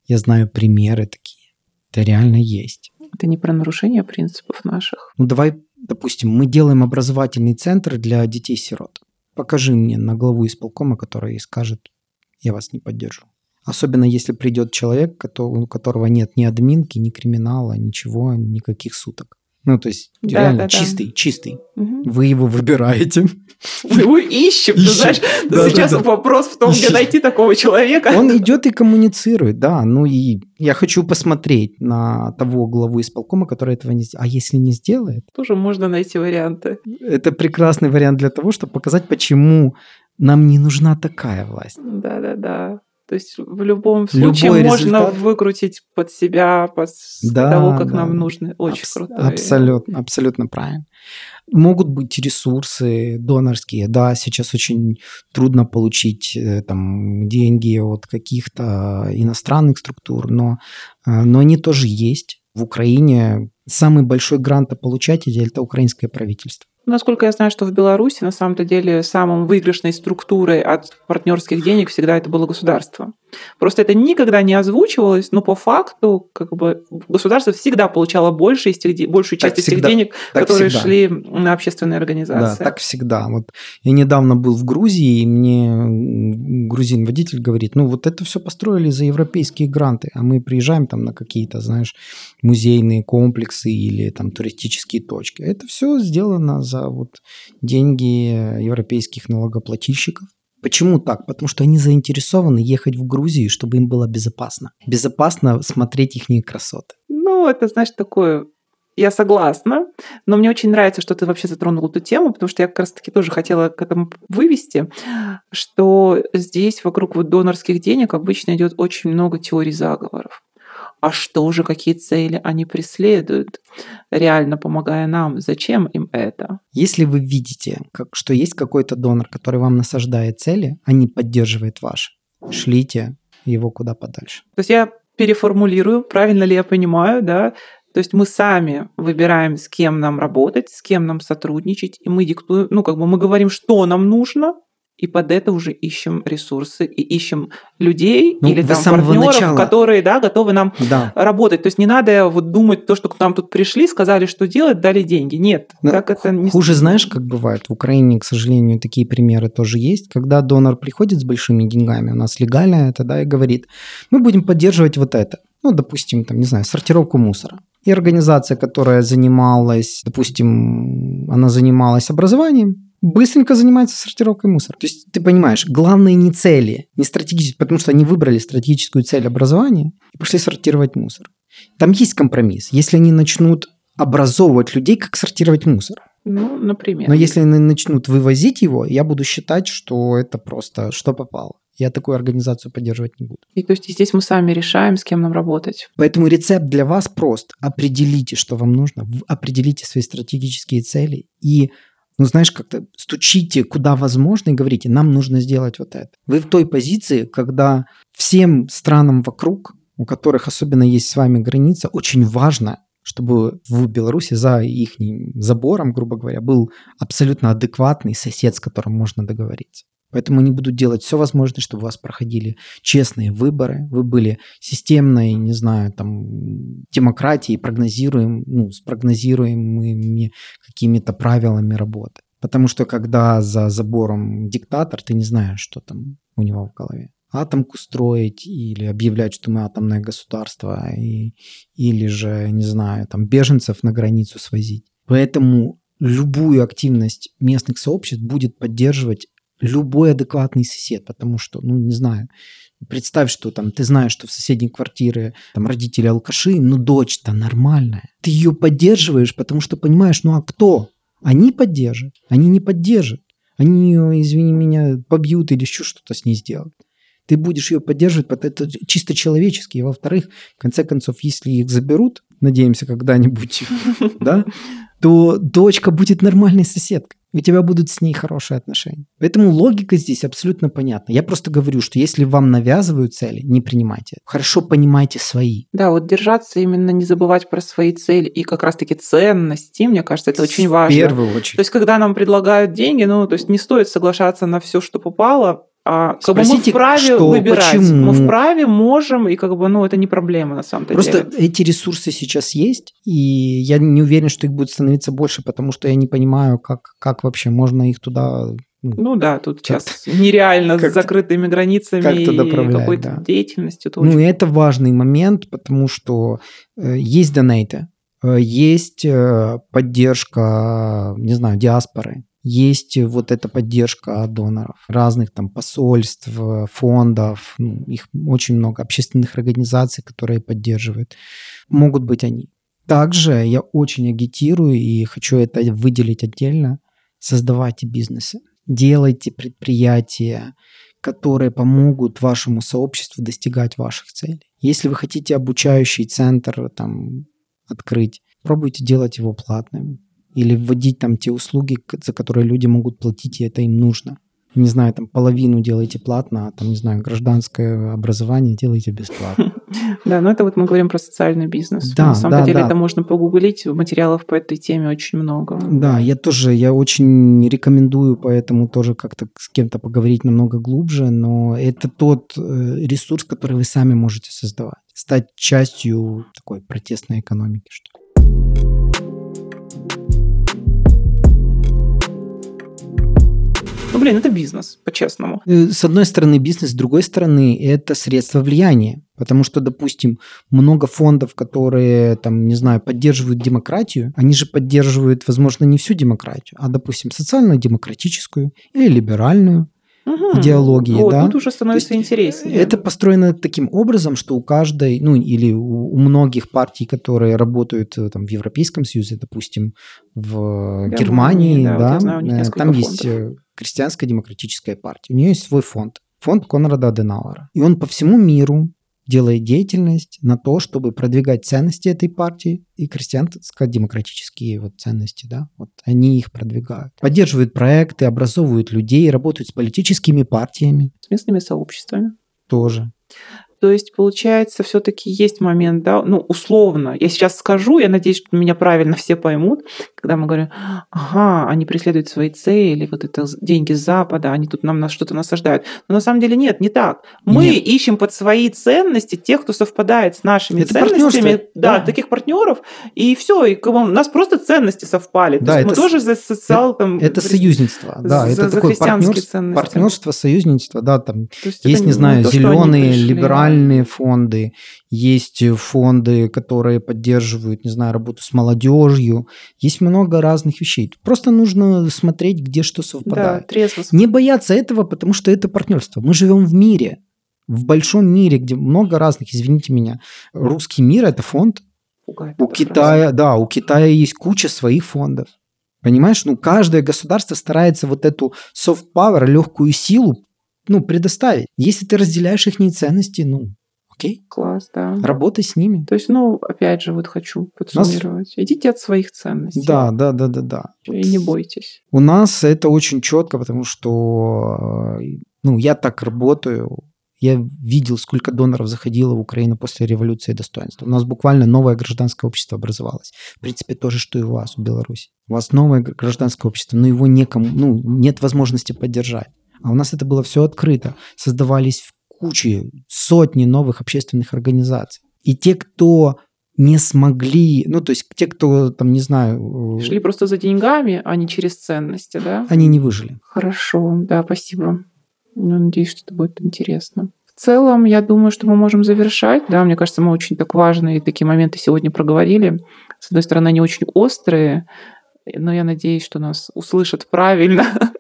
Я знаю примеры такие. Это реально есть.
Это не про нарушение принципов наших.
Ну давай, допустим, мы делаем образовательный центр для детей-сирот. Покажи мне на главу исполкома, который скажет, я вас не поддержу. Особенно если придет человек, у которого нет ни админки, ни криминала, ничего, никаких суток. Ну, то есть
Да,
реально
да, да.
чистый, чистый.
Мгм.
Вы его выбираете.
Мы его ищем, ты
Ищем.
знаешь.
Да,
Сейчас
да, да.
вопрос в том, где
Ищем.
найти такого человека.
Он идет и коммуницирует, да. Ну и я хочу посмотреть на того главу исполкома, который этого не сделает. А если не сделает,
Тоже можно найти варианты.
это прекрасный вариант для того, чтобы показать, почему нам не нужна такая власть.
Да-да-да. То есть в любом
Любой
случае можно
результат.
выкрутить под себя, под
Да,
того, как
да.
нам нужно. Очень
Абс-
круто.
Абсолютно, абсолютно правильно. Могут быть ресурсы донорские. Да, сейчас очень трудно получить э, там, деньги от каких-то иностранных структур, но, э, но они тоже есть. В Украине самый большой грантополучатель – это украинское правительство.
Насколько я знаю, что в Беларуси на самом-то деле самым выигрышной структурой от партнерских денег всегда это было государство. Просто это никогда не озвучивалось, но по факту как бы государство всегда получало больше из тех, большую
Так
часть из тех
всегда.
денег,
Так
которые
всегда.
шли на общественные
Да,
организации.
так всегда. Вот я недавно был в Грузии, и мне м, грузин-водитель говорит, ну вот это все построили за европейские гранты, а мы приезжаем там на какие-то, знаешь, музейные комплексы или там туристические точки. Это все сделано за вот деньги европейских налогоплательщиков. Почему так? Потому что они заинтересованы ехать в Грузию, чтобы им было безопасно. Безопасно смотреть их красоты.
Ну, это, знаешь, такое... Я согласна, но мне очень нравится, что ты вообще затронул эту тему, потому что я как раз-таки тоже хотела к этому вывести, что здесь вокруг вот донорских денег обычно идет очень много теорий заговоров. А что же, какие цели они преследуют, реально помогая нам? Зачем им это?
Если вы видите, как, что есть какой-то донор, который вам насаждает цели, а не поддерживает ваши, шлите его куда подальше.
То есть я переформулирую, правильно ли я понимаю, да? То есть мы сами выбираем, с кем нам работать, с кем нам сотрудничать, и мы диктуем, ну как бы мы говорим, что нам нужно, и под это уже ищем ресурсы и ищем людей
Ну,
или там партнеров,
начала-
которые да, готовы нам
Да.
работать. То есть не надо вот думать то, что к нам тут пришли, сказали, что делать, дали деньги. Нет,
Но
так это не
Хуже знаешь, как бывает? В Украине, к сожалению, такие примеры тоже есть. Когда донор приходит с большими деньгами, у нас легально это, да, и говорит, мы будем поддерживать вот это. Ну, допустим, там, не знаю, сортировку мусора. И организация, которая занималась, допустим, она занималась образованием, быстренько занимается сортировкой мусора. То есть ты понимаешь, главное не цели, не стратегические, потому что они выбрали стратегическую цель образования и пошли сортировать мусор. Там есть компромисс. Если они начнут образовывать людей, как сортировать мусор.
Ну, например.
Но если они начнут вывозить его, я буду считать, что это просто что попало. Я такую организацию поддерживать не буду.
И то есть здесь мы сами решаем, с кем нам работать.
Поэтому рецепт для вас прост. Определите, что вам нужно, определите свои стратегические цели и, ну знаешь, как-то стучите куда возможно и говорите, нам нужно сделать вот это. Вы в той позиции, когда всем странам вокруг, у которых особенно есть с вами граница, очень важно, чтобы в Беларуси за их забором, грубо говоря, был абсолютно адекватный сосед, с которым можно договориться. Поэтому они будут делать все возможное, чтобы у вас проходили честные выборы, вы были системной, не знаю, там, демократией, прогнозируем, ну, с прогнозируемыми какими-то правилами работы. Потому что когда за забором диктатор, ты не знаешь, что там у него в голове. Атомку строить или объявлять, что мы атомное государство, и, или же, не знаю, там беженцев на границу свозить. Поэтому любую активность местных сообществ будет поддерживать любой адекватный сосед, потому что, ну, не знаю, представь, что там ты знаешь, что в соседней квартире там родители алкаши, но дочь-то нормальная. Ты ее поддерживаешь, потому что понимаешь, ну а кто? Они поддержат, они не поддержат. Они ее, извини меня, побьют или еще что-то с ней сделают. Ты будешь ее поддерживать, это чисто человечески. И во-вторых, в конце концов, если их заберут, надеемся, когда-нибудь, да, то дочка будет нормальной соседкой. У тебя будут с ней хорошие отношения. Поэтому логика здесь абсолютно понятна. Я просто говорю, что если вам навязывают цели, не принимайте. Хорошо понимайте свои.
Да, вот держаться именно, не забывать про свои цели и как раз-таки ценности, мне кажется, это очень важно.
В первую очередь.
То есть, когда нам предлагают деньги, ну, то есть не стоит соглашаться на все, что попало, а как бы мы вправе что, выбирать. Почему? Мы вправе можем, и как бы, ну, это не проблема на самом деле.
Просто эти ресурсы сейчас есть, и я не уверен, что их будет становиться больше, потому что я не понимаю, как, как вообще можно их туда
ну, ну да, тут сейчас нереально с закрытыми границами и какой-то да. деятельностью.
Это ну, и это важный момент, потому что э, есть донейты, э, есть э, поддержка, не знаю, диаспоры, есть вот эта поддержка доноров, разных там посольств, фондов, ну, их очень много, общественных организаций, которые поддерживают. Могут быть они. Также я очень агитирую и хочу это выделить отдельно. Создавайте бизнесы, делайте предприятия, которые помогут вашему сообществу достигать ваших целей. Если вы хотите обучающий центр там, открыть, пробуйте делать его платным или вводить там те услуги, за которые люди могут платить, и это им нужно. Не знаю, там половину делайте платно, а там, не знаю, гражданское образование делайте бесплатно.
Да, но это вот мы говорим про социальный бизнес. Да, На самом да, деле да. это можно погуглить, материалов по этой теме очень много.
Да, я тоже, я очень рекомендую поэтому тоже как-то с кем-то поговорить намного глубже, но это тот э, ресурс, который вы сами можете создавать, стать частью такой протестной экономики, что ли.
Блин, это бизнес, по-честному.
Э, с одной стороны бизнес, с другой стороны это средство влияния. Потому что, допустим, много фондов, которые, там, не знаю, поддерживают демократию, они же поддерживают, возможно, не всю демократию, а, допустим, социально-демократическую или либеральную угу. идеологии. Вот, да?
Тут уже становится интереснее.
Это построено таким образом, что у каждой, ну или у, у многих партий, которые работают э, там, в Европейском Союзе, допустим, в Германии, Германии да, да, вот знаю, э, там фондов. есть Крестьянская демократическая партия. У нее есть свой фонд, фонд Конрада Аденауэра. И он по всему миру делает деятельность на то, чтобы продвигать ценности этой партии и крестьянско-демократические вот ценности, да, вот они их продвигают. Поддерживают проекты, образовывают людей, работают с политическими партиями.
С местными сообществами.
Тоже.
То есть, получается, все-таки есть момент, да, ну, условно. Я сейчас скажу, я надеюсь, что меня правильно все поймут, когда мы говорим, ага, они преследуют свои цели, вот это деньги с Запада, они тут нам что-то насаждают. Но на самом деле нет, не так. Мы нет. ищем под свои ценности тех, кто совпадает с нашими это ценностями, да, да, таких партнеров, и все, и у нас просто ценности совпали.
Да,
есть
это, мы тоже за социал там. Это союзничество, да, за, это за такое партнерство, партнерство, союзничество, да, там есть, есть не знаю, зеленые, либеральные социальные фонды, есть фонды, которые поддерживают, не знаю, работу с молодежью. Есть много разных вещей. Просто нужно смотреть, где что совпадает.
Да, трезво.
Не бояться этого, потому что это партнерство. Мы живем в мире, в большом мире, где много разных, извините меня, русский мир это фонд. Пугает у Китая, фраза. да, у Китая есть куча своих фондов. Понимаешь, ну каждое государство старается вот эту soft power, легкую силу ну, предоставить. Если ты разделяешь их ценности, ну, окей.
Класс, да.
Работай с ними.
То есть, ну, опять же, вот хочу подсуммировать. Нас... Идите от своих ценностей.
Да, да, да, да, да.
И не бойтесь.
У нас это очень четко, потому что, ну, я так работаю. Я видел, сколько доноров заходило в Украину после революции достоинства. У нас буквально новое гражданское общество образовалось. В принципе, то же, что и у вас, у Беларуси. У вас новое гражданское общество, но его некому, ну, нет возможности поддержать. А у нас это было все открыто. Создавались кучи, сотни новых общественных организаций. И те, кто не смогли, ну, то есть те, кто там, не знаю...
Шли просто за деньгами, а не через ценности, да?
Они не выжили.
Хорошо, да, спасибо. Ну, надеюсь, что это будет интересно. В целом, я думаю, что мы можем завершать. Да, мне кажется, мы очень так важные такие моменты сегодня проговорили. С одной стороны, они очень острые, но я надеюсь, что нас услышат правильно.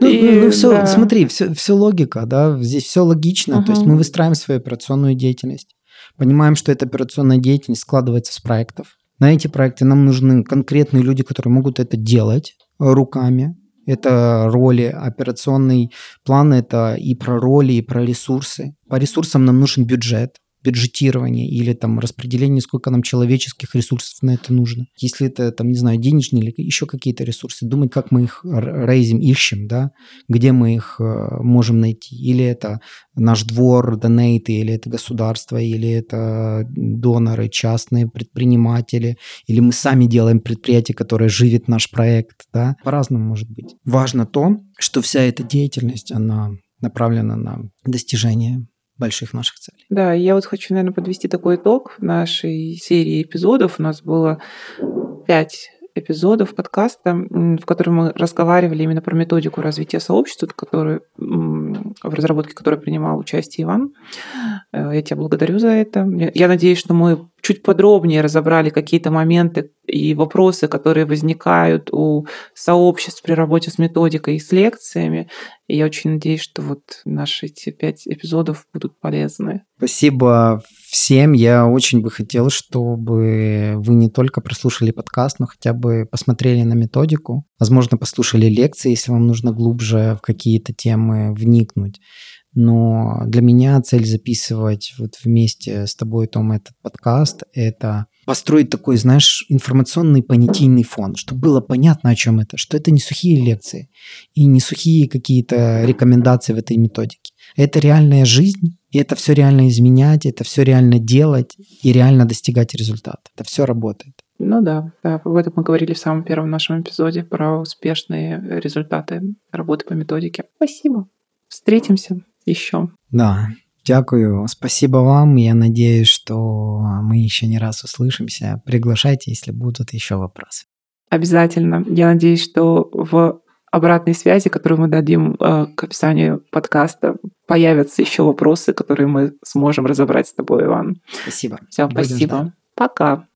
Ну, И, ну все, да. смотри, все, все логика, да, здесь все логично. Угу. То есть мы выстраиваем свою операционную деятельность, понимаем, что эта операционная деятельность складывается с проектов. На эти проекты нам нужны конкретные люди, которые могут это делать руками, это роли, операционный план – это и про роли, и про ресурсы. По ресурсам нам нужен бюджет бюджетирование или там распределение, сколько нам человеческих ресурсов на это нужно. Если это там, не знаю, денежные или еще какие-то ресурсы, думать, как мы их рейзим, ищем, да, где мы их э, можем найти. Или это наш двор, донейты, или это государство, или это доноры, частные предприниматели, или мы сами делаем предприятие, которое живет наш проект, да. По-разному может быть. Важно то, что вся эта деятельность, она направлена на достижение больших наших целей.
Да, я вот хочу, наверное, подвести такой итог нашей серии эпизодов. У нас было пять эпизодов подкаста, в котором мы разговаривали именно про методику развития сообщества, который, в разработке которой принимал участие Иван. Э, я тебя благодарю за это. Я надеюсь, что мы чуть подробнее разобрали какие-то моменты и вопросы, которые возникают у сообществ при работе с методикой и с лекциями. И я очень надеюсь, что вот наши эти пять эпизодов будут полезны.
Спасибо всем. Я очень бы хотел, чтобы вы не только прослушали подкаст, но хотя бы посмотрели на методику. Возможно, послушали лекции, если вам нужно глубже в какие-то темы вникнуть. Но для меня цель записывать вот вместе с тобой, Том, этот подкаст – это построить такой, знаешь, информационный понятийный фон, чтобы было понятно, о чем это, что это не сухие лекции и не сухие какие-то рекомендации в этой методике. Это реальная жизнь, и это все реально изменять, это все реально делать и реально достигать результата. Это все работает.
Ну да, да, об этом мы говорили в самом первом нашем эпизоде про успешные результаты работы по методике. Спасибо. Встретимся еще.
Да, Дякую, спасибо вам. Я надеюсь, что мы еще не раз услышимся. Приглашайте, если будут еще вопросы.
Обязательно. Я надеюсь, что в обратной связи, которую мы дадим э, к описанию подкаста, появятся еще вопросы, которые мы сможем разобрать с тобой, Иван.
Спасибо.
Все, спасибо. Ждать. Пока.